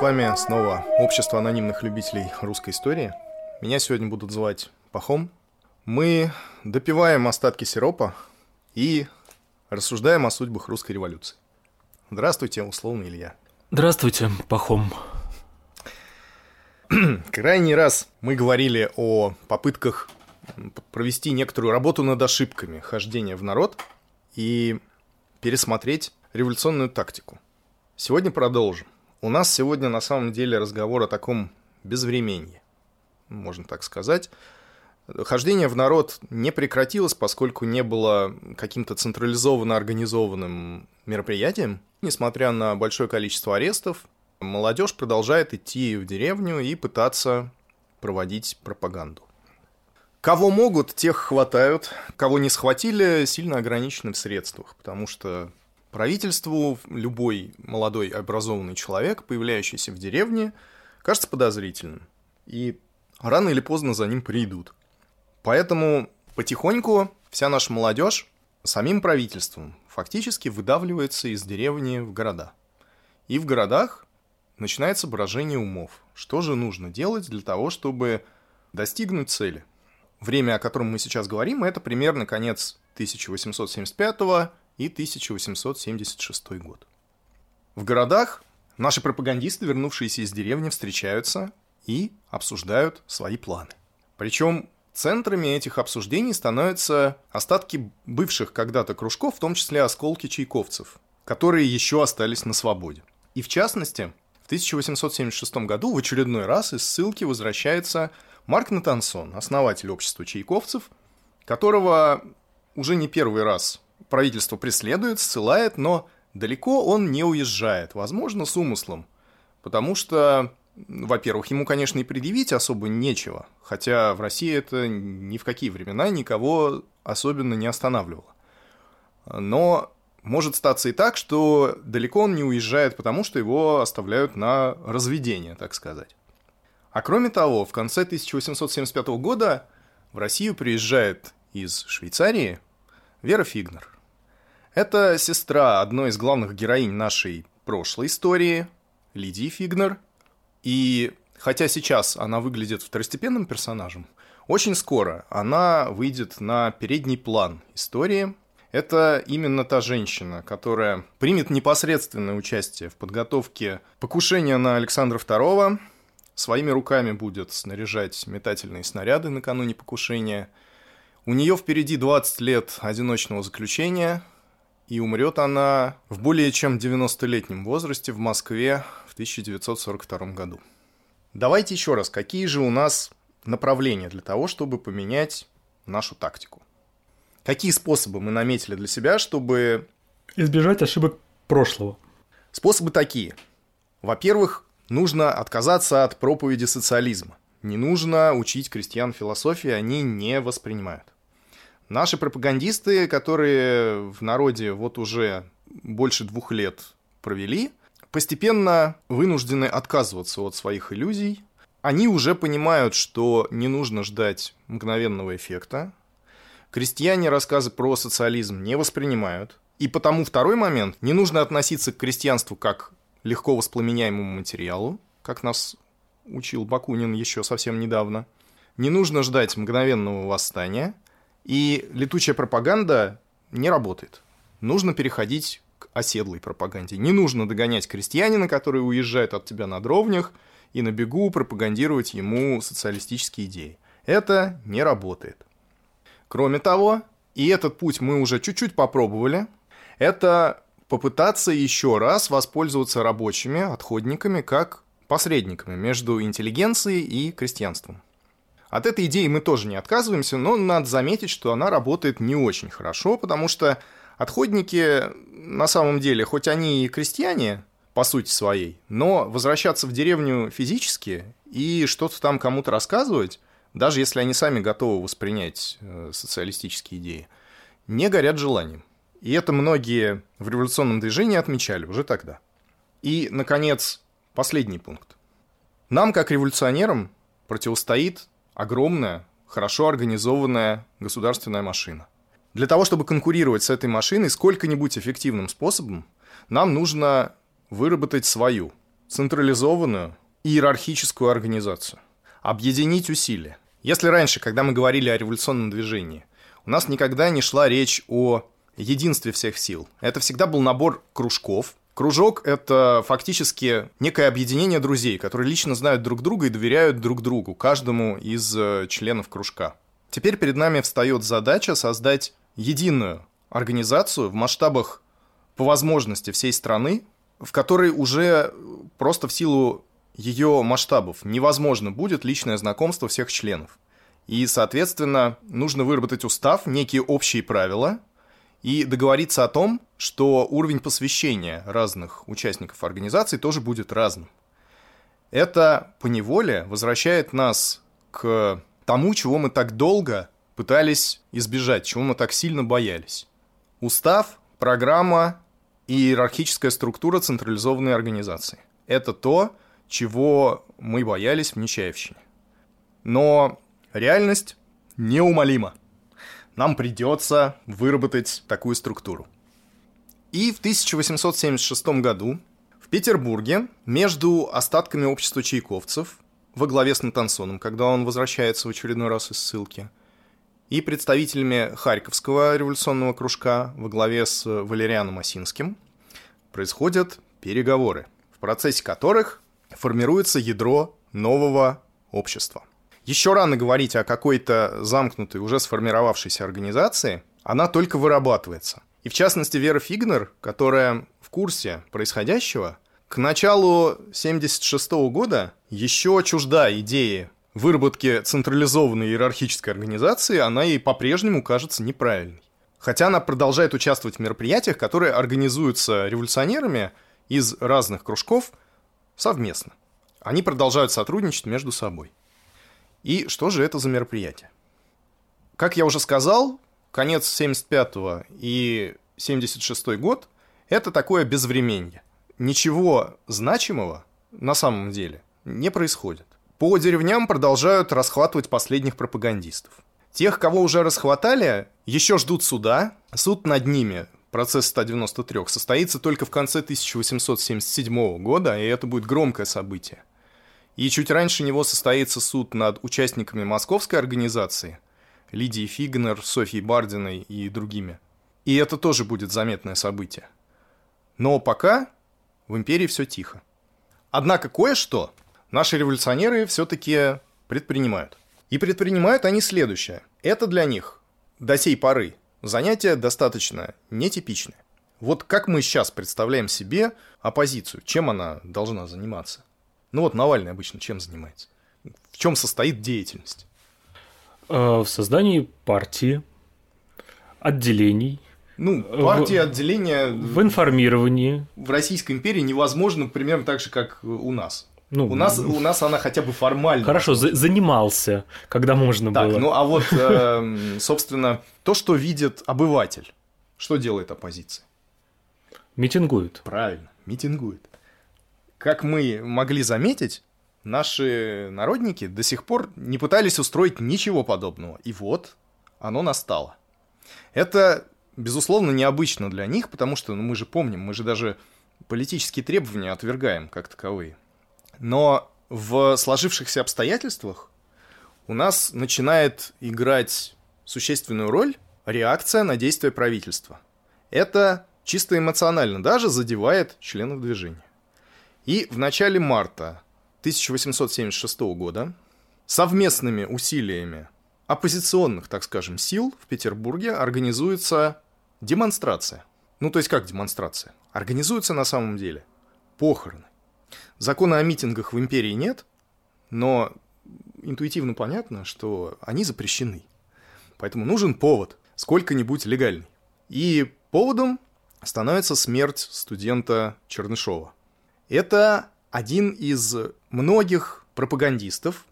с вами снова Общество анонимных любителей русской истории. Меня сегодня будут звать Пахом. Мы допиваем остатки сиропа и рассуждаем о судьбах русской революции. Здравствуйте, условно Илья. Здравствуйте, Пахом. Крайний раз мы говорили о попытках провести некоторую работу над ошибками хождения в народ и пересмотреть революционную тактику. Сегодня продолжим. У нас сегодня на самом деле разговор о таком безвременье, можно так сказать. Хождение в народ не прекратилось, поскольку не было каким-то централизованно организованным мероприятием. Несмотря на большое количество арестов, молодежь продолжает идти в деревню и пытаться проводить пропаганду. Кого могут, тех хватают. Кого не схватили, сильно ограничены в средствах, потому что Правительству любой молодой образованный человек, появляющийся в деревне, кажется подозрительным. И рано или поздно за ним придут. Поэтому потихоньку вся наша молодежь самим правительством фактически выдавливается из деревни в города. И в городах начинается брожение умов. Что же нужно делать для того, чтобы достигнуть цели? Время, о котором мы сейчас говорим, это примерно конец 1875 и 1876 год. В городах наши пропагандисты, вернувшиеся из деревни, встречаются и обсуждают свои планы. Причем центрами этих обсуждений становятся остатки бывших когда-то кружков, в том числе осколки чайковцев, которые еще остались на свободе. И в частности, в 1876 году в очередной раз из ссылки возвращается Марк Натансон, основатель общества чайковцев, которого уже не первый раз правительство преследует, ссылает, но далеко он не уезжает, возможно, с умыслом. Потому что, во-первых, ему, конечно, и предъявить особо нечего, хотя в России это ни в какие времена никого особенно не останавливало. Но может статься и так, что далеко он не уезжает, потому что его оставляют на разведение, так сказать. А кроме того, в конце 1875 года в Россию приезжает из Швейцарии Вера Фигнер. Это сестра одной из главных героинь нашей прошлой истории, Лидии Фигнер. И хотя сейчас она выглядит второстепенным персонажем, очень скоро она выйдет на передний план истории. Это именно та женщина, которая примет непосредственное участие в подготовке покушения на Александра II, своими руками будет снаряжать метательные снаряды накануне покушения – у нее впереди 20 лет одиночного заключения, и умрет она в более чем 90-летнем возрасте в Москве в 1942 году. Давайте еще раз, какие же у нас направления для того, чтобы поменять нашу тактику? Какие способы мы наметили для себя, чтобы... Избежать ошибок прошлого. Способы такие. Во-первых, нужно отказаться от проповеди социализма. Не нужно учить крестьян философии, они не воспринимают. Наши пропагандисты, которые в народе вот уже больше двух лет провели, постепенно вынуждены отказываться от своих иллюзий. Они уже понимают, что не нужно ждать мгновенного эффекта. Крестьяне рассказы про социализм не воспринимают. И потому второй момент, не нужно относиться к крестьянству как легко воспламеняемому материалу, как нас учил Бакунин еще совсем недавно. Не нужно ждать мгновенного восстания – и летучая пропаганда не работает. Нужно переходить к оседлой пропаганде. Не нужно догонять крестьянина, который уезжает от тебя на дровнях, и на бегу пропагандировать ему социалистические идеи. Это не работает. Кроме того, и этот путь мы уже чуть-чуть попробовали, это попытаться еще раз воспользоваться рабочими отходниками как посредниками между интеллигенцией и крестьянством. От этой идеи мы тоже не отказываемся, но надо заметить, что она работает не очень хорошо, потому что отходники на самом деле, хоть они и крестьяне, по сути своей, но возвращаться в деревню физически и что-то там кому-то рассказывать, даже если они сами готовы воспринять э, социалистические идеи, не горят желанием. И это многие в революционном движении отмечали уже тогда. И, наконец, последний пункт. Нам, как революционерам, противостоит огромная, хорошо организованная государственная машина. Для того, чтобы конкурировать с этой машиной сколько-нибудь эффективным способом, нам нужно выработать свою, централизованную иерархическую организацию, объединить усилия. Если раньше, когда мы говорили о революционном движении, у нас никогда не шла речь о единстве всех сил. Это всегда был набор кружков, Кружок — это фактически некое объединение друзей, которые лично знают друг друга и доверяют друг другу, каждому из э, членов кружка. Теперь перед нами встает задача создать единую организацию в масштабах по возможности всей страны, в которой уже просто в силу ее масштабов невозможно будет личное знакомство всех членов. И, соответственно, нужно выработать устав, некие общие правила, и договориться о том, что уровень посвящения разных участников организации тоже будет разным. Это поневоле возвращает нас к тому, чего мы так долго пытались избежать, чего мы так сильно боялись. Устав, программа и иерархическая структура централизованной организации. Это то, чего мы боялись в Нечаевщине. Но реальность неумолима нам придется выработать такую структуру. И в 1876 году в Петербурге между остатками общества чайковцев во главе с Натансоном, когда он возвращается в очередной раз из ссылки, и представителями Харьковского революционного кружка во главе с Валерианом Осинским происходят переговоры, в процессе которых формируется ядро нового общества. Еще рано говорить о какой-то замкнутой, уже сформировавшейся организации, она только вырабатывается. И в частности, Вера Фигнер, которая в курсе происходящего, к началу 1976 года еще чужда идеи выработки централизованной иерархической организации, она ей по-прежнему кажется неправильной. Хотя она продолжает участвовать в мероприятиях, которые организуются революционерами из разных кружков совместно. Они продолжают сотрудничать между собой. И что же это за мероприятие? Как я уже сказал, конец 75-го и 76-й год – это такое безвременье. Ничего значимого на самом деле не происходит. По деревням продолжают расхватывать последних пропагандистов. Тех, кого уже расхватали, еще ждут суда. Суд над ними, процесс 193, состоится только в конце 1877 года, и это будет громкое событие. И чуть раньше него состоится суд над участниками московской организации, Лидией Фигнер, Софьей Бардиной и другими. И это тоже будет заметное событие. Но пока в империи все тихо. Однако кое-что наши революционеры все-таки предпринимают. И предпринимают они следующее. Это для них до сей поры занятие достаточно нетипичное. Вот как мы сейчас представляем себе оппозицию, чем она должна заниматься? Ну вот Навальный обычно чем занимается? В чем состоит деятельность? Э, в создании партии, отделений. Ну, партии, в, отделения... В информировании. В Российской империи невозможно примерно так же, как у нас. Ну, У нас, у нас она хотя бы формально. Хорошо, за- занимался, когда можно Так, было. ну а вот, эм, собственно, то, что видит обыватель, что делает оппозиция? Митингуют. Правильно, митингует. Как мы могли заметить, наши народники до сих пор не пытались устроить ничего подобного. И вот оно настало. Это, безусловно, необычно для них, потому что ну, мы же помним, мы же даже политические требования отвергаем как таковые. Но в сложившихся обстоятельствах у нас начинает играть существенную роль реакция на действия правительства. Это чисто эмоционально даже задевает членов движения. И в начале марта 1876 года совместными усилиями оппозиционных, так скажем, сил в Петербурге организуется демонстрация. Ну, то есть как демонстрация? Организуется на самом деле похороны. Закона о митингах в империи нет, но интуитивно понятно, что они запрещены. Поэтому нужен повод, сколько-нибудь легальный. И поводом становится смерть студента Чернышова. Это один из многих пропагандистов,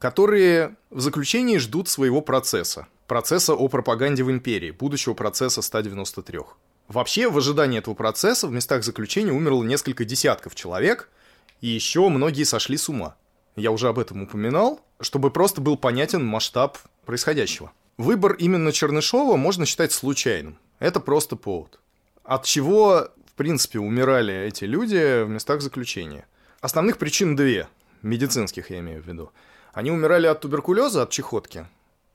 которые в заключении ждут своего процесса. Процесса о пропаганде в империи, будущего процесса 193. Вообще, в ожидании этого процесса в местах заключения умерло несколько десятков человек, и еще многие сошли с ума. Я уже об этом упоминал, чтобы просто был понятен масштаб происходящего. Выбор именно Чернышова можно считать случайным. Это просто повод. От чего, в принципе, умирали эти люди в местах заключения? Основных причин две, медицинских я имею в виду. Они умирали от туберкулеза, от чехотки,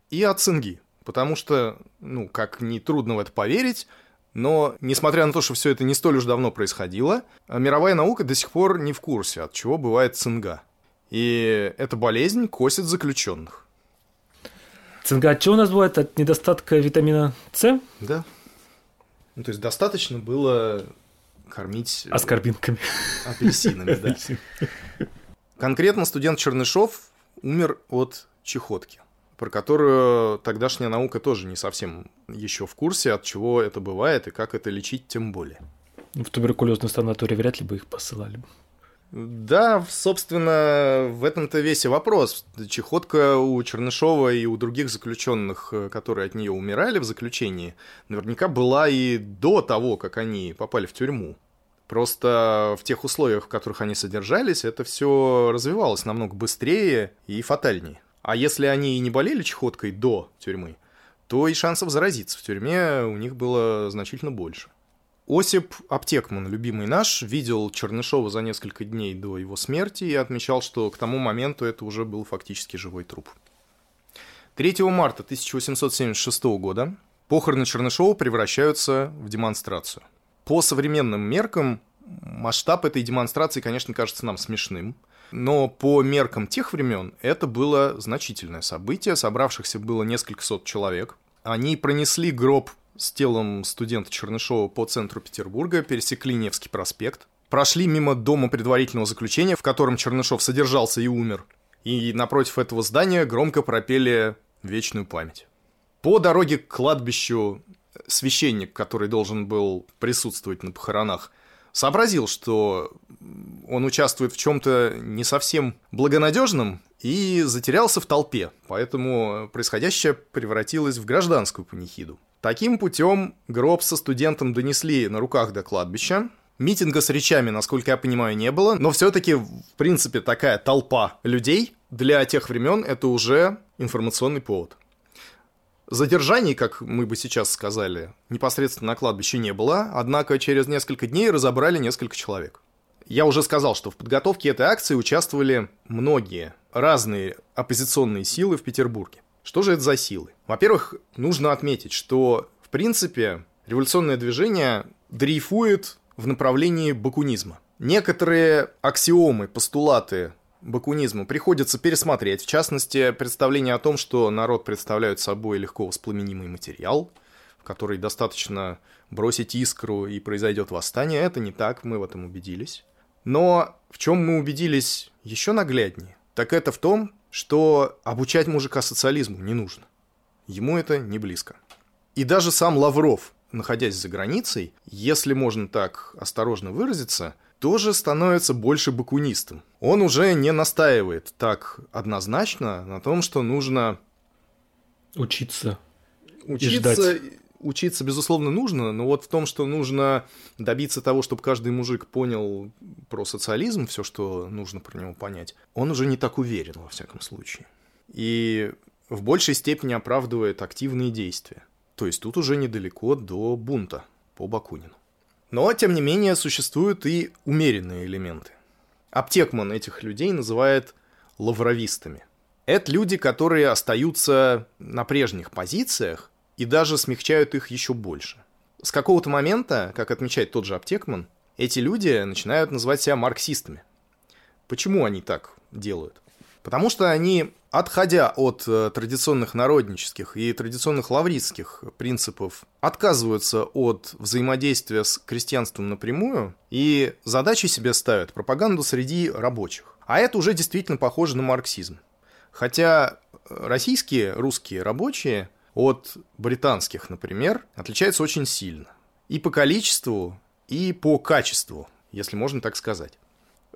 и от цинги. Потому что, ну, как ни трудно в это поверить, но, несмотря на то, что все это не столь уж давно происходило, мировая наука до сих пор не в курсе, от чего бывает цинга. И эта болезнь косит заключенных. Цинга от чего у нас бывает? От недостатка витамина С? Да. Ну, то есть достаточно было кормить э, Аскорбинками. апельсинами, да. Конкретно студент Чернышов умер от чехотки, про которую тогдашняя наука тоже не совсем еще в курсе, от чего это бывает и как это лечить тем более. В туберкулезную санаторий вряд ли бы их посылали. Да, собственно, в этом-то весь и вопрос. Чехотка у Чернышова и у других заключенных, э, которые от нее умирали в заключении, наверняка была и до того, как они попали в тюрьму. Просто в тех условиях, в которых они содержались, это все развивалось намного быстрее и фатальнее. А если они и не болели чехоткой до тюрьмы, то и шансов заразиться в тюрьме у них было значительно больше. Осип Аптекман, любимый наш, видел Чернышова за несколько дней до его смерти и отмечал, что к тому моменту это уже был фактически живой труп. 3 марта 1876 года похороны Чернышова превращаются в демонстрацию. По современным меркам масштаб этой демонстрации, конечно, кажется нам смешным, но по меркам тех времен это было значительное событие. Собравшихся было несколько сот человек. Они пронесли гроб с телом студента Чернышова по центру Петербурга, пересекли Невский проспект, прошли мимо дома предварительного заключения, в котором Чернышов содержался и умер, и напротив этого здания громко пропели «Вечную память». По дороге к кладбищу священник, который должен был присутствовать на похоронах, сообразил, что он участвует в чем-то не совсем благонадежном и затерялся в толпе, поэтому происходящее превратилось в гражданскую панихиду. Таким путем гроб со студентом донесли на руках до кладбища. Митинга с речами, насколько я понимаю, не было, но все-таки, в принципе, такая толпа людей для тех времен это уже информационный повод. Задержаний, как мы бы сейчас сказали, непосредственно на кладбище не было, однако через несколько дней разобрали несколько человек. Я уже сказал, что в подготовке этой акции участвовали многие разные оппозиционные силы в Петербурге. Что же это за силы? Во-первых, нужно отметить, что, в принципе, революционное движение дрейфует в направлении бакунизма. Некоторые аксиомы, постулаты бакунизма приходится пересмотреть, в частности, представление о том, что народ представляет собой легко воспламенимый материал, в который достаточно бросить искру и произойдет восстание. Это не так, мы в этом убедились. Но в чем мы убедились еще нагляднее, так это в том, что обучать мужика социализму не нужно. Ему это не близко. И даже сам Лавров, находясь за границей, если можно так осторожно выразиться, тоже становится больше бакунистом. Он уже не настаивает так однозначно на том, что нужно учиться, учиться, ждать. Учиться, безусловно, нужно, но вот в том, что нужно добиться того, чтобы каждый мужик понял про социализм, все, что нужно про него понять, он уже не так уверен, во всяком случае. И в большей степени оправдывает активные действия. То есть тут уже недалеко до бунта по Бакунину. Но, тем не менее, существуют и умеренные элементы. Аптекман этих людей называет лавровистами. Это люди, которые остаются на прежних позициях и даже смягчают их еще больше. С какого-то момента, как отмечает тот же Аптекман, эти люди начинают называть себя марксистами. Почему они так делают? Потому что они, отходя от э, традиционных народнических и традиционных лавристских принципов, отказываются от взаимодействия с крестьянством напрямую и задачи себе ставят пропаганду среди рабочих. А это уже действительно похоже на марксизм. Хотя российские, русские рабочие от британских, например, отличаются очень сильно. И по количеству, и по качеству, если можно так сказать.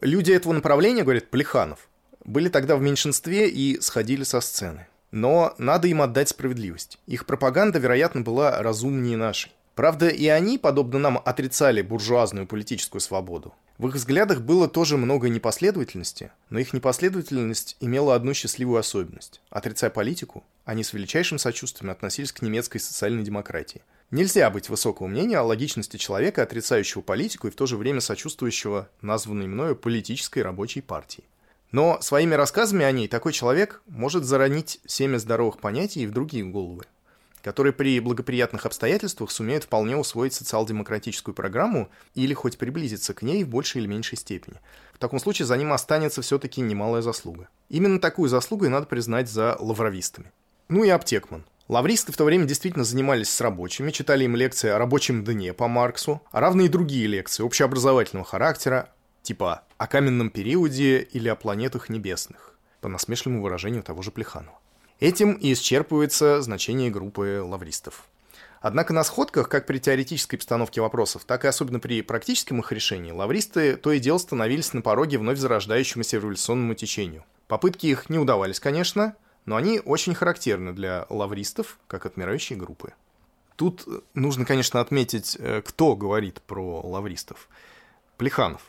Люди этого направления, говорит Плеханов, были тогда в меньшинстве и сходили со сцены. Но надо им отдать справедливость. Их пропаганда, вероятно, была разумнее нашей. Правда, и они, подобно нам, отрицали буржуазную политическую свободу. В их взглядах было тоже много непоследовательности, но их непоследовательность имела одну счастливую особенность. Отрицая политику, они с величайшим сочувствием относились к немецкой социальной демократии. Нельзя быть высокого мнения о логичности человека, отрицающего политику и в то же время сочувствующего названной мною политической рабочей партии. Но своими рассказами о ней такой человек может заронить семя здоровых понятий в другие головы, которые при благоприятных обстоятельствах сумеют вполне усвоить социал-демократическую программу или хоть приблизиться к ней в большей или меньшей степени. В таком случае за ним останется все-таки немалая заслуга. Именно такую заслугу и надо признать за лавровистами. Ну и Аптекман. Лавристы в то время действительно занимались с рабочими, читали им лекции о рабочем дне по Марксу, а равные другие лекции общеобразовательного характера, типа о каменном периоде или о планетах небесных, по насмешливому выражению того же Плеханова. Этим и исчерпывается значение группы лавристов. Однако на сходках, как при теоретической постановке вопросов, так и особенно при практическом их решении, лавристы то и дело становились на пороге вновь зарождающемуся революционному течению. Попытки их не удавались, конечно, но они очень характерны для лавристов, как отмирающей группы. Тут нужно, конечно, отметить, э, кто говорит про лавристов. Плеханов.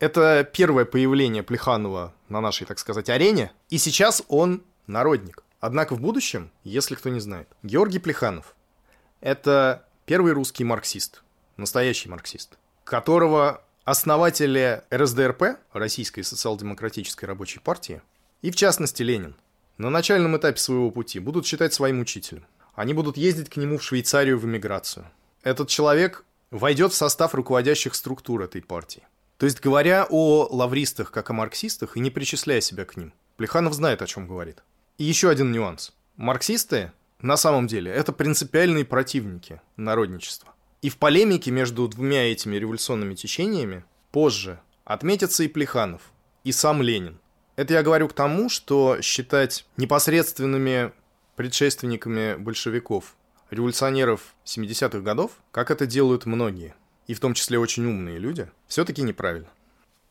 Это первое появление Плеханова на нашей, так сказать, арене, и сейчас он народник. Однако в будущем, если кто не знает, Георгий Плеханов – это первый русский марксист, настоящий марксист, которого основатели РСДРП, Российской социал-демократической рабочей партии, и в частности Ленин, на начальном этапе своего пути будут считать своим учителем. Они будут ездить к нему в Швейцарию в эмиграцию. Этот человек войдет в состав руководящих структур этой партии. То есть, говоря о лавристах как о марксистах и не причисляя себя к ним, Плеханов знает, о чем говорит. И еще один нюанс. Марксисты, на самом деле, это принципиальные противники народничества. И в полемике между двумя этими революционными течениями позже отметятся и Плеханов, и сам Ленин. Это я говорю к тому, что считать непосредственными предшественниками большевиков революционеров 70-х годов, как это делают многие – и в том числе очень умные люди, все-таки неправильно.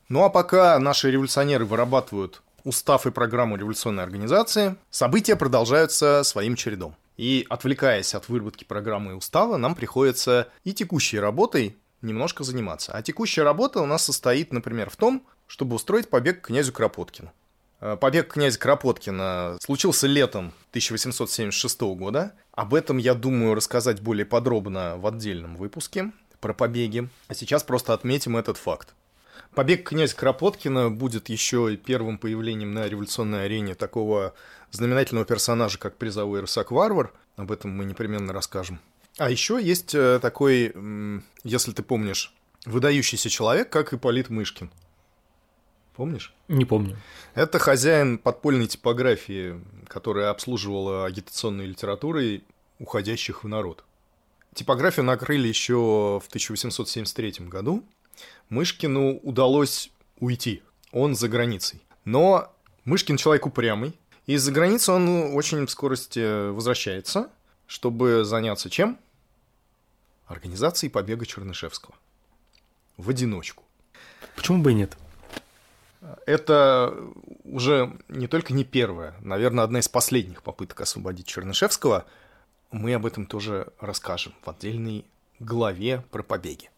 Ну а пока наши революционеры вырабатывают устав и программу революционной организации, события продолжаются своим чередом. И отвлекаясь от выработки программы и устава, нам приходится и текущей работой немножко заниматься. А текущая работа у нас состоит, например, в том, чтобы устроить побег к князю Кропоткину. Э, побег князя Кропоткина случился летом 1876 года. Об этом я думаю рассказать более подробно в отдельном выпуске про побеги. А сейчас просто отметим этот факт. Побег князя Кропоткина будет еще первым появлением на революционной арене такого знаменательного персонажа, как призовой рысак Варвар. Об этом мы непременно расскажем. А еще есть э, такой, если ты помнишь, выдающийся человек, как Ипполит Мышкин. Помнишь? Не помню. Это хозяин подпольной типографии, которая обслуживала агитационной литературой уходящих в народ. Типографию накрыли еще в 1873 году. Мышкину удалось уйти. Он за границей. Но Мышкин человек упрямый. И из-за границы он очень в скорости возвращается, чтобы заняться чем? Организацией побега Чернышевского. В одиночку. Почему бы и нет? Это уже не только не первая, наверное, одна из последних попыток освободить Чернышевского. Мы об этом тоже расскажем в отдельной главе про побеги.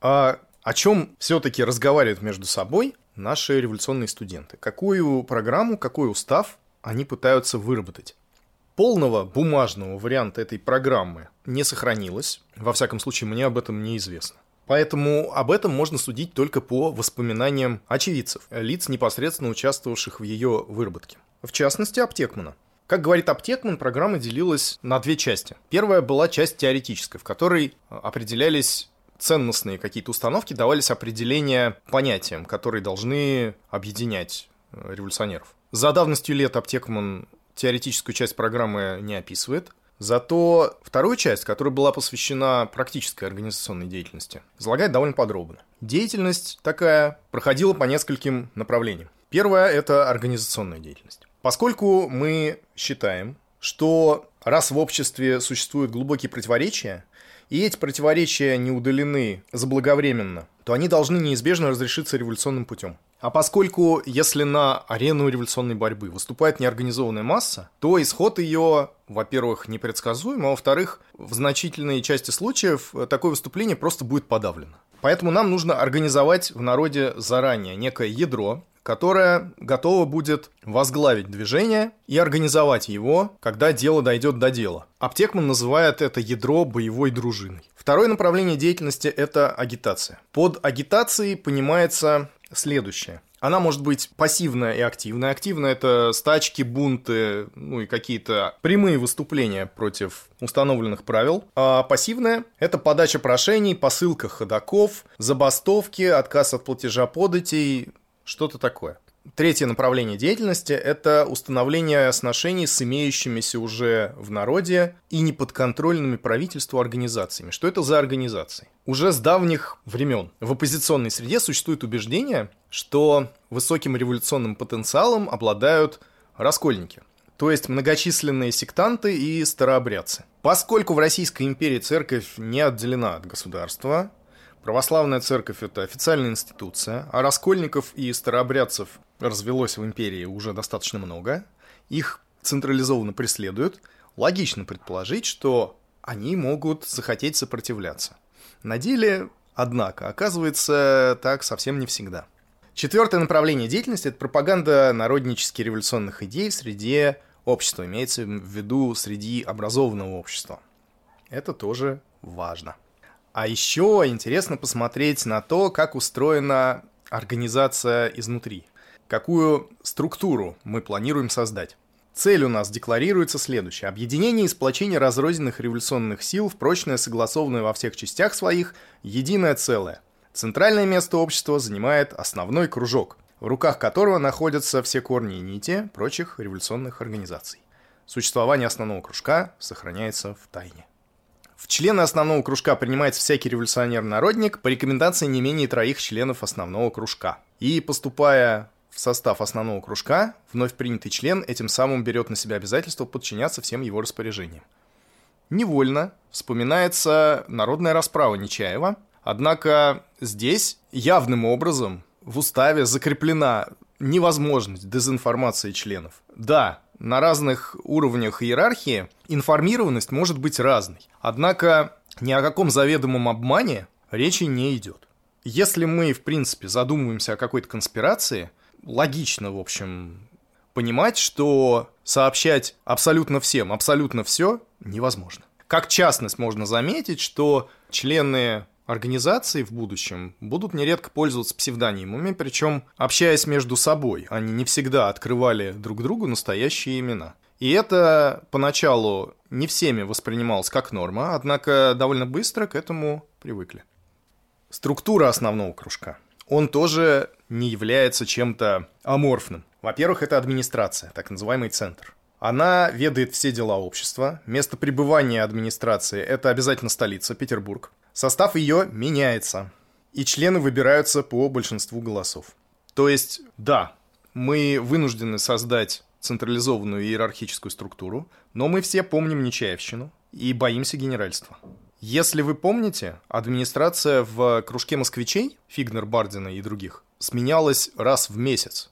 А о чем все-таки разговаривают между собой наши революционные студенты? Какую программу, какой устав они пытаются выработать? Полного бумажного варианта этой программы не сохранилось. Во всяком случае, мне об этом неизвестно. Поэтому об этом можно судить только по воспоминаниям очевидцев, лиц, непосредственно участвовавших в ее выработке. В частности, Аптекмана. Как говорит Аптекман, программа делилась на две части. Первая была часть теоретическая, в которой определялись ценностные какие-то установки, давались определения понятиям, которые должны объединять э, революционеров. За давностью лет Аптекман теоретическую часть программы не описывает, Зато вторую часть, которая была посвящена практической организационной деятельности, излагает довольно подробно. Деятельность такая проходила по нескольким направлениям. Первое – это организационная деятельность. Поскольку мы считаем, что раз в обществе существуют глубокие противоречия, и эти противоречия не удалены заблаговременно, то они должны неизбежно разрешиться революционным путем. А поскольку, если на арену революционной борьбы выступает неорганизованная масса, то исход ее, во-первых, непредсказуем, а во-вторых, в значительной части случаев такое выступление просто будет подавлено. Поэтому нам нужно организовать в народе заранее некое ядро, которое готово будет возглавить движение и организовать его, когда дело дойдет до дела. Аптекман называет это ядро боевой дружиной. Второе направление деятельности – это агитация. Под агитацией понимается следующее. Она может быть пассивная и активная. Активная – это стачки, бунты, ну и какие-то прямые выступления против установленных правил. А пассивная – это подача прошений, посылка ходаков, забастовки, отказ от платежа податей, что-то такое. Третье направление деятельности – это установление сношений с имеющимися уже в народе и неподконтрольными правительству организациями. Что это за организации? Уже с давних времен в оппозиционной среде существует убеждение, что высоким революционным потенциалом обладают раскольники то есть многочисленные сектанты и старообрядцы. Поскольку в Российской империи церковь не отделена от государства, Православная церковь – это официальная институция, а раскольников и старообрядцев развелось в империи уже достаточно много. Их централизованно преследуют. Логично предположить, что они могут захотеть сопротивляться. На деле, однако, оказывается так совсем не всегда. Четвертое направление деятельности – это пропаганда народнических революционных идей в среде общества, имеется в виду среди образованного общества. Это тоже важно. А еще интересно посмотреть на то, как устроена организация изнутри. Какую структуру мы планируем создать. Цель у нас декларируется следующая. Объединение и сплочение разрозненных революционных сил в прочное, согласованное во всех частях своих, единое целое. Центральное место общества занимает основной кружок, в руках которого находятся все корни и нити прочих революционных организаций. Существование основного кружка сохраняется в тайне. В члены основного кружка принимается всякий революционер-народник по рекомендации не менее троих членов основного кружка. И поступая в состав основного кружка, вновь принятый член этим самым берет на себя обязательство подчиняться всем его распоряжениям. Невольно вспоминается народная расправа Нечаева, однако здесь явным образом в уставе закреплена невозможность дезинформации членов. Да, на разных уровнях иерархии информированность может быть разной. Однако ни о каком заведомом обмане речи не идет. Если мы, в принципе, задумываемся о какой-то конспирации, логично, в общем, понимать, что сообщать абсолютно всем, абсолютно все невозможно. Как частность можно заметить, что члены организации в будущем будут нередко пользоваться псевдонимами, причем общаясь между собой, они не всегда открывали друг другу настоящие имена. И это поначалу не всеми воспринималось как норма, однако довольно быстро к этому привыкли. Структура основного кружка. Он тоже не является чем-то аморфным. Во-первых, это администрация, так называемый центр. Она ведает все дела общества. Место пребывания администрации – это обязательно столица, Петербург. Состав ее меняется, и члены выбираются по большинству голосов. То есть, да, мы вынуждены создать централизованную иерархическую структуру, но мы все помним Нечаевщину и боимся генеральства. Если вы помните, администрация в кружке москвичей, Фигнер, Бардина и других, сменялась раз в месяц.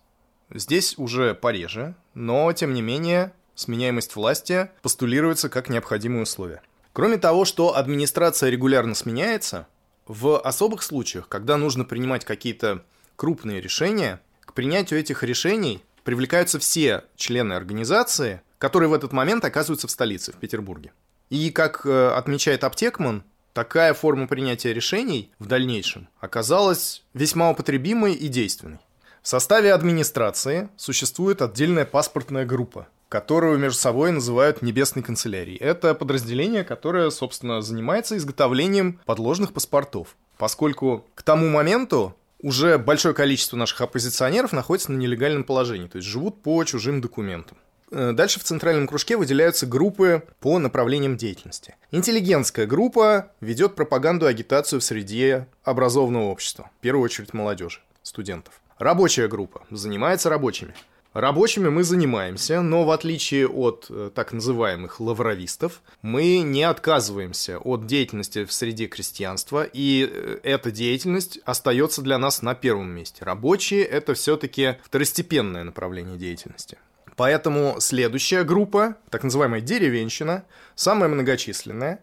Здесь уже пореже, но, тем не менее, сменяемость власти постулируется как необходимое условие. Кроме того, что администрация регулярно сменяется, в особых случаях, когда нужно принимать какие-то крупные решения, к принятию этих решений привлекаются все члены организации, которые в этот момент оказываются в столице, в Петербурге. И, как э, отмечает Аптекман, такая форма принятия решений в дальнейшем оказалась весьма употребимой и действенной. В составе администрации существует отдельная паспортная группа, которую между собой называют Небесной канцелярией. Это подразделение, которое, собственно, занимается изготовлением подложных паспортов, поскольку к тому моменту уже большое количество наших оппозиционеров находится на нелегальном положении, то есть живут по чужим документам. Э, дальше в центральном кружке выделяются группы по направлениям деятельности. Интеллигентская группа ведет пропаганду и агитацию в среде образованного общества, в первую очередь молодежи, студентов. Рабочая группа занимается рабочими. Рабочими мы занимаемся, но в отличие от э, так называемых лавровистов, мы не отказываемся от деятельности в среде крестьянства, и э, эта деятельность остается для нас на первом месте. Рабочие – это все-таки второстепенное направление деятельности. Поэтому следующая группа, так называемая деревенщина, самая многочисленная,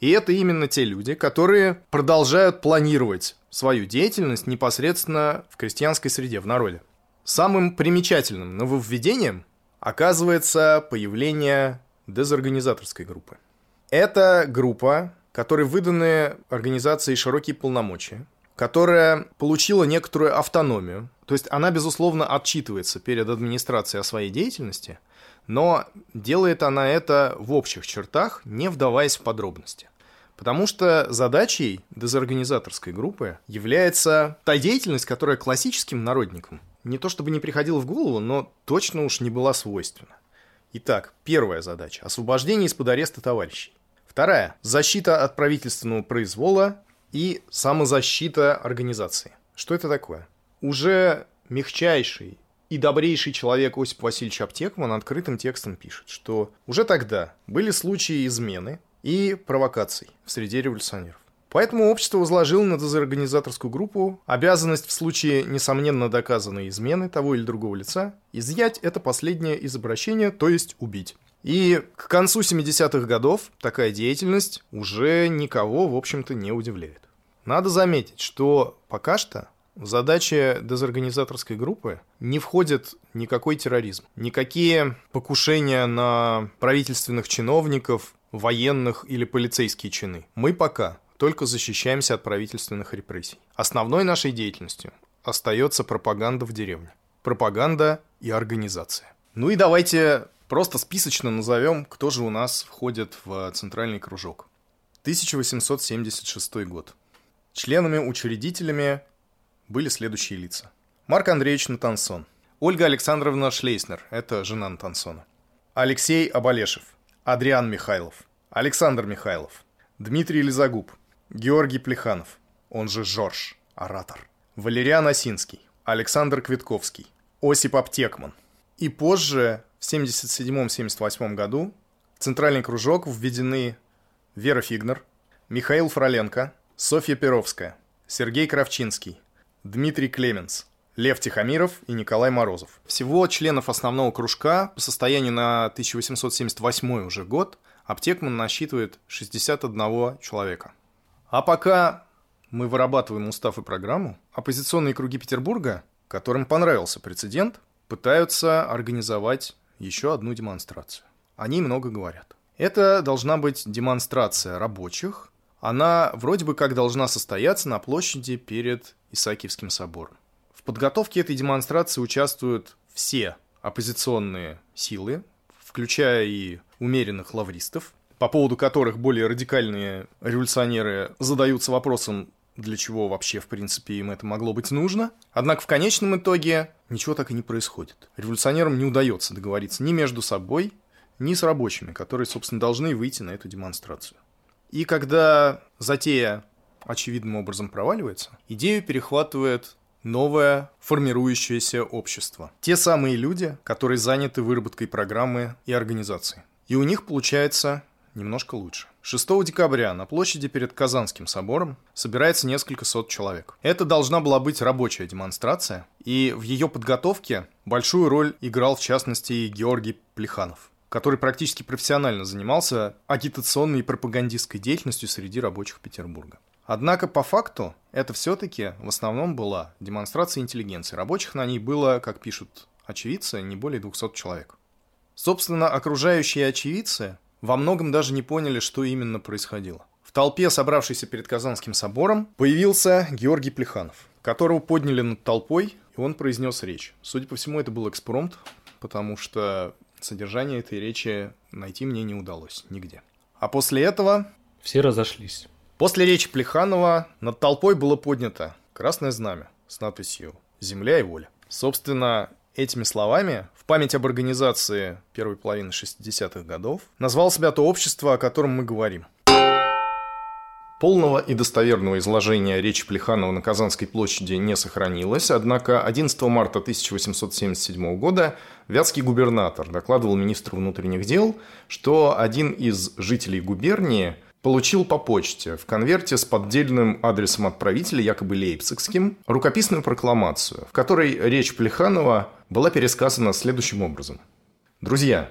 и это именно те люди, которые продолжают планировать свою деятельность непосредственно в крестьянской среде, в народе. Самым примечательным нововведением оказывается появление дезорганизаторской группы. Это группа, которой выданы организации широкие полномочия, которая получила некоторую автономию, то есть она, безусловно, отчитывается перед администрацией о своей деятельности, но делает она это в общих чертах, не вдаваясь в подробности. Потому что задачей дезорганизаторской группы является та деятельность, которая классическим народникам не то чтобы не приходила в голову, но точно уж не была свойственна. Итак, первая задача – освобождение из-под ареста товарищей. Вторая – защита от правительственного произвола и самозащита организации. Что это такое? Уже мягчайший и добрейший человек Осип Васильевич Аптекман открытым текстом пишет, что уже тогда были случаи измены, и провокаций в среде революционеров. Поэтому общество возложило на дезорганизаторскую группу обязанность в случае несомненно доказанной измены того или другого лица изъять это последнее из обращения, то есть убить. И к концу 70-х годов такая деятельность уже никого, в общем-то, не удивляет. Надо заметить, что пока что в задачи дезорганизаторской группы не входит никакой терроризм, никакие покушения на правительственных чиновников, военных или полицейские чины. Мы пока только защищаемся от правительственных репрессий. Основной нашей деятельностью остается пропаганда в деревне. Пропаганда и организация. Ну и давайте просто списочно назовем, кто же у нас входит в центральный кружок. 1876 год. Членами-учредителями были следующие лица. Марк Андреевич Натансон. Ольга Александровна Шлейснер, это жена Натансона. Алексей Абалешев. Адриан Михайлов, Александр Михайлов, Дмитрий Лизагуб, Георгий Плеханов, он же Жорж, оратор, Валериан Осинский, Александр Квитковский, Осип Аптекман. И позже, в 77-78 году, в центральный кружок введены Вера Фигнер, Михаил Фроленко, Софья Перовская, Сергей Кравчинский, Дмитрий Клеменс, Лев Тихомиров и Николай Морозов. Всего членов основного кружка по состоянию на 1878 уже год Аптекман насчитывает 61 человека. А пока мы вырабатываем устав и программу, оппозиционные круги Петербурга, которым понравился прецедент, пытаются организовать еще одну демонстрацию. Они много говорят. Это должна быть демонстрация рабочих. Она вроде бы как должна состояться на площади перед Исаакиевским собором. В подготовке этой демонстрации участвуют все оппозиционные силы, включая и умеренных лавристов, по поводу которых более радикальные революционеры задаются вопросом, для чего вообще, в принципе, им это могло быть нужно. Однако в конечном итоге ничего так и не происходит. Революционерам не удается договориться ни между собой, ни с рабочими, которые, собственно, должны выйти на эту демонстрацию. И когда затея очевидным образом проваливается, идею перехватывает новое формирующееся общество. Те самые люди, которые заняты выработкой программы и организации. И у них получается немножко лучше. 6 декабря на площади перед Казанским собором собирается несколько сот человек. Это должна была быть рабочая демонстрация, и в ее подготовке большую роль играл в частности и Георгий Плеханов который практически профессионально занимался агитационной и пропагандистской деятельностью среди рабочих Петербурга. Однако по факту это все-таки в основном была демонстрация интеллигенции. Рабочих на ней было, как пишут очевидцы, не более 200 человек. Собственно, окружающие очевидцы во многом даже не поняли, что именно происходило. В толпе, собравшейся перед Казанским собором, появился Георгий Плеханов, которого подняли над толпой, и он произнес речь. Судя по всему, это был экспромт, потому что содержание этой речи найти мне не удалось нигде. А после этого... Все разошлись. После речи Плеханова над толпой было поднято красное знамя с надписью «Земля и воля». Собственно, этими словами в память об организации первой половины 60-х годов назвал себя то общество, о котором мы говорим. Полного и достоверного изложения речи Плеханова на Казанской площади не сохранилось, однако 11 марта 1877 года вятский губернатор докладывал министру внутренних дел, что один из жителей губернии – получил по почте в конверте с поддельным адресом отправителя, якобы лейпцигским, рукописную прокламацию, в которой речь Плеханова была пересказана следующим образом. «Друзья,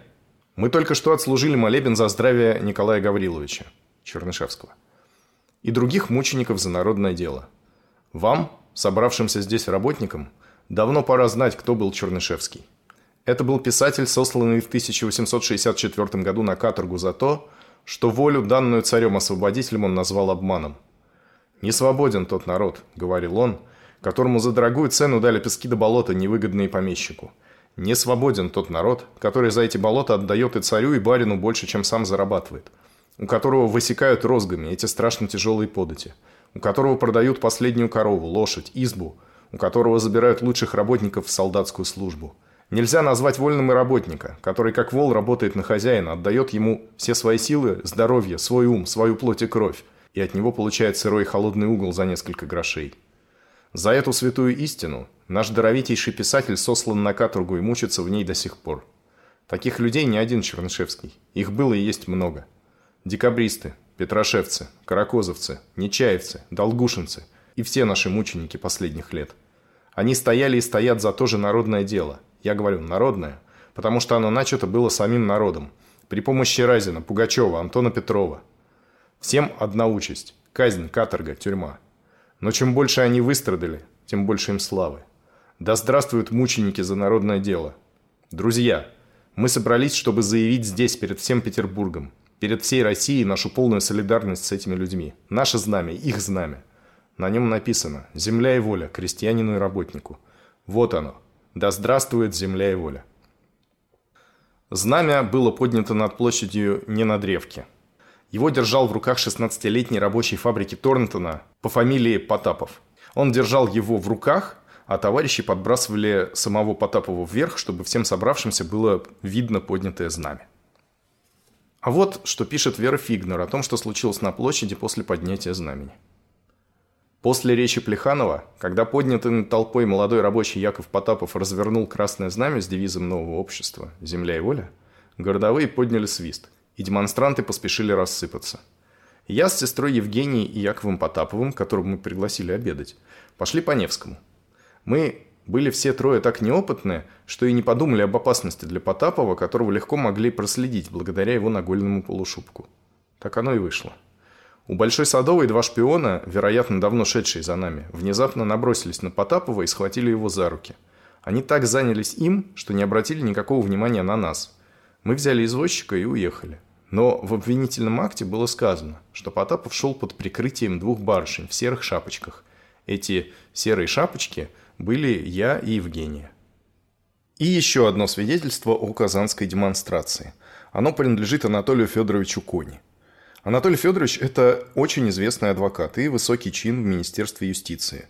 мы только что отслужили молебен за здравие Николая Гавриловича Чернышевского и других мучеников за народное дело. Вам, собравшимся здесь работникам, давно пора знать, кто был Чернышевский. Это был писатель, сосланный в 1864 году на каторгу за то, что волю, данную царем-освободителем, он назвал обманом. «Не свободен тот народ», — говорил он, которому за дорогую цену дали пески до болота, невыгодные помещику. «Не свободен тот народ, который за эти болота отдает и царю, и барину больше, чем сам зарабатывает, у которого высекают розгами эти страшно тяжелые подати, у которого продают последнюю корову, лошадь, избу, у которого забирают лучших работников в солдатскую службу». Нельзя назвать вольным и работника, который как вол работает на хозяина, отдает ему все свои силы, здоровье, свой ум, свою плоть и кровь, и от него получает сырой и холодный угол за несколько грошей. За эту святую истину наш даровитейший писатель сослан на каторгу и мучится в ней до сих пор. Таких людей не один Чернышевский. Их было и есть много. Декабристы, петрошевцы, каракозовцы, нечаевцы, долгушинцы и все наши мученики последних лет. Они стояли и стоят за то же народное дело – я говорю «народное», потому что оно начато было самим народом, при помощи Разина, Пугачева, Антона Петрова. Всем одна участь – казнь, каторга, тюрьма. Но чем больше они выстрадали, тем больше им славы. Да здравствуют мученики за народное дело. Друзья, мы собрались, чтобы заявить здесь, перед всем Петербургом, перед всей Россией нашу полную солидарность с этими людьми. Наше знамя, их знамя. На нем написано «Земля и воля крестьянину и работнику». Вот оно – да здравствует земля и воля. Знамя было поднято над площадью не на древке. Его держал в руках 16-летний рабочий фабрики Торнтона по фамилии Потапов. Он держал его в руках, а товарищи подбрасывали самого Потапова вверх, чтобы всем собравшимся было видно поднятое знамя. А вот что пишет Вера Фигнер о том, что случилось на площади после поднятия знамени. После речи Плеханова, когда поднятый над толпой молодой рабочий Яков Потапов развернул красное знамя с девизом нового общества «Земля и воля», городовые подняли свист, и демонстранты поспешили рассыпаться. Я с сестрой Евгенией и Яковом Потаповым, которого мы пригласили обедать, пошли по Невскому. Мы были все трое так неопытны, что и не подумали об опасности для Потапова, которого легко могли проследить благодаря его нагольному полушубку. Так оно и вышло. У Большой Садовой два шпиона, вероятно, давно шедшие за нами, внезапно набросились на Потапова и схватили его за руки. Они так занялись им, что не обратили никакого внимания на нас. Мы взяли извозчика и уехали. Но в обвинительном акте было сказано, что Потапов шел под прикрытием двух барышень в серых шапочках. Эти серые шапочки были я и Евгения. И еще одно свидетельство о казанской демонстрации. Оно принадлежит Анатолию Федоровичу Кони. Анатолий Федорович – это очень известный адвокат и высокий чин в Министерстве юстиции.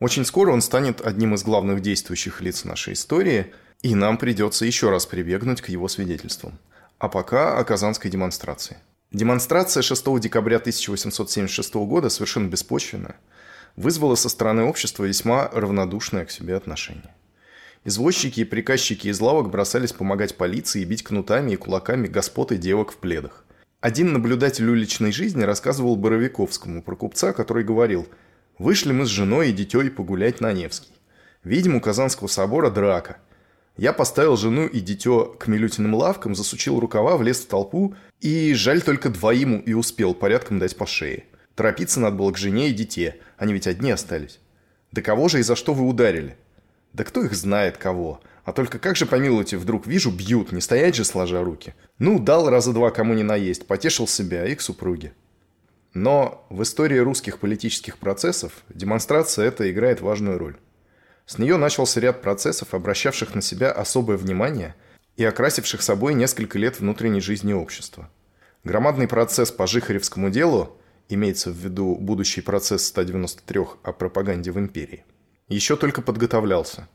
Очень скоро он станет одним из главных действующих лиц нашей истории, и нам придется еще раз прибегнуть к его свидетельствам. А пока о казанской демонстрации. Демонстрация 6 декабря 1876 года, совершенно беспочвенная, вызвала со стороны общества весьма равнодушное к себе отношение. Извозчики и приказчики из лавок бросались помогать полиции и бить кнутами и кулаками господ и девок в пледах. Один наблюдатель уличной жизни рассказывал Боровиковскому про купца, который говорил «Вышли мы с женой и детей погулять на Невский. Видим у Казанского собора драка. Я поставил жену и дитё к Милютиным лавкам, засучил рукава, влез в толпу, и жаль только двоим и успел порядком дать по шее. Торопиться надо было к жене и дите, они ведь одни остались. Да кого же и за что вы ударили? Да кто их знает кого? А только как же, помилуйте, вдруг вижу, бьют, не стоять же сложа руки. Ну, дал раза два кому не наесть, потешил себя и к супруге. Но в истории русских политических процессов демонстрация эта играет важную роль. С нее начался ряд процессов, обращавших на себя особое внимание и окрасивших собой несколько лет внутренней жизни общества. Громадный процесс по Жихаревскому делу, имеется в виду будущий процесс 193 о пропаганде в империи, еще только подготовлялся.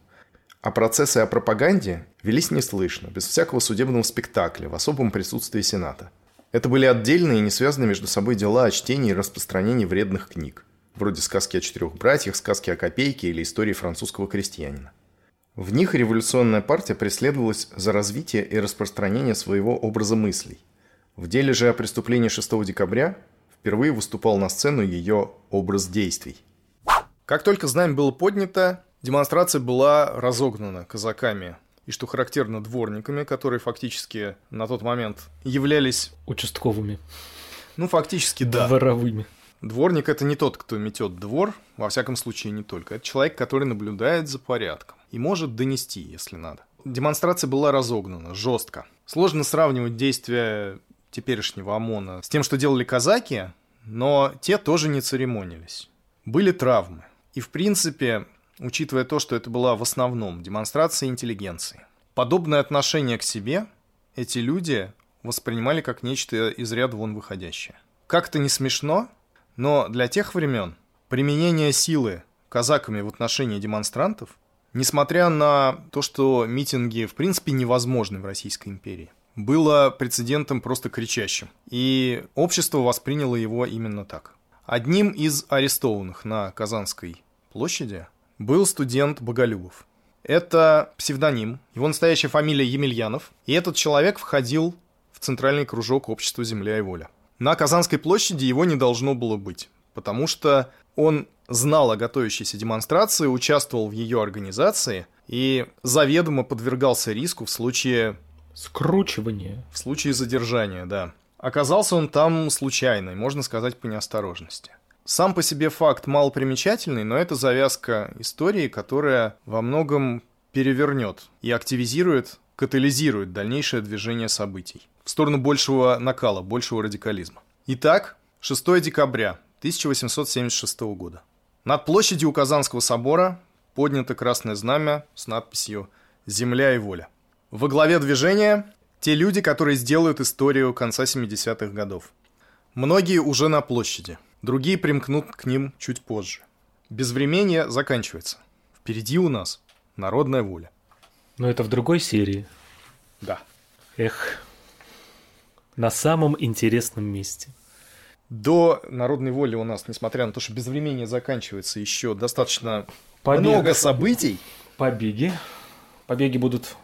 А процессы о пропаганде велись неслышно, без всякого судебного спектакля, в особом присутствии Сената. Это были отдельные и не связанные между собой дела о чтении и распространении вредных книг вроде сказки о четырех братьях, сказки о копейке или истории французского крестьянина. В них революционная партия преследовалась за развитие и распространение своего образа мыслей. В деле же о преступлении 6 декабря впервые выступал на сцену ее образ действий. Как только знамя было поднято, демонстрация была разогнана казаками и, что характерно, дворниками, которые фактически на тот момент являлись... Участковыми. Ну, фактически, да. Дворовыми. Дворник это не тот, кто метет двор, во всяком случае не только. Это человек, который наблюдает за порядком и может донести, если надо. Демонстрация была разогнана жестко. Сложно сравнивать действия теперешнего ОМОНа с тем, что делали казаки, но те тоже не церемонились. Были травмы. И, в принципе, учитывая то, что это была в основном демонстрация интеллигенции, подобное отношение к себе эти люди воспринимали как нечто из ряда вон выходящее. Как-то не смешно, но для тех времен применение силы казаками в отношении демонстрантов, несмотря на то, что митинги в принципе невозможны в Российской империи, было прецедентом просто кричащим. И общество восприняло его именно так. Одним из арестованных на Казанской площади был студент Боголюбов. Это псевдоним, его настоящая фамилия Емельянов, и этот человек входил в центральный кружок общества «Земля и воля». На Казанской площади его не должно было быть, потому что он знал о готовящейся демонстрации, участвовал в ее организации и заведомо подвергался риску в случае... Скручивания. В случае задержания, да. Оказался он там случайно, можно сказать, по неосторожности. Сам по себе факт малопримечательный, но это завязка истории, которая во многом перевернет и активизирует, катализирует дальнейшее движение событий в сторону большего накала, большего радикализма. Итак, 6 декабря 1876 года. Над площадью у Казанского собора поднято красное знамя с надписью «Земля и воля». Во главе движения те люди, которые сделают историю конца 70-х годов. Многие уже на площади, другие примкнут к ним чуть позже. Безвременье заканчивается. Впереди у нас народная воля. Но это в другой серии. Да. Эх, на самом интересном месте. До народной воли у нас, несмотря на то, что безвременье заканчивается, еще достаточно Побег. много событий. Побеги. Побеги будут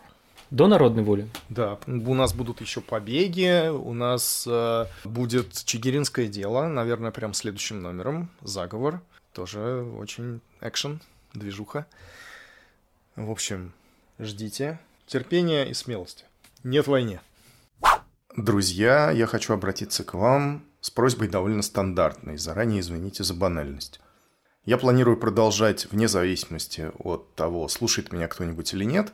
до народной воли? Да, у нас будут еще побеги, у нас э, будет Чигиринское дело, наверное, прям следующим номером, заговор, тоже очень экшен, движуха. В общем, ждите терпения и смелости. Нет войне. Друзья, я хочу обратиться к вам с просьбой довольно стандартной. Заранее извините за банальность. Я планирую продолжать вне зависимости от того, слушает меня кто-нибудь или нет,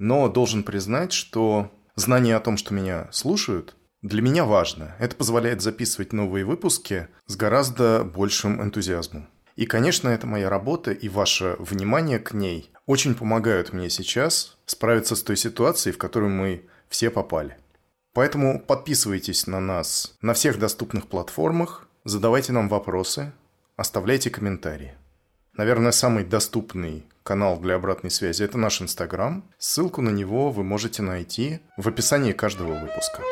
но должен признать, что знание о том, что меня слушают, для меня важно. Это позволяет записывать новые выпуски с гораздо большим энтузиазмом. И, конечно, это моя работа и ваше внимание к ней очень помогают мне сейчас справиться с той ситуацией, в которую мы все попали. Поэтому подписывайтесь на нас на всех доступных платформах, задавайте нам вопросы, оставляйте комментарии. Наверное, самый доступный канал для обратной связи – это наш Инстаграм. Ссылку на него вы можете найти в описании каждого выпуска.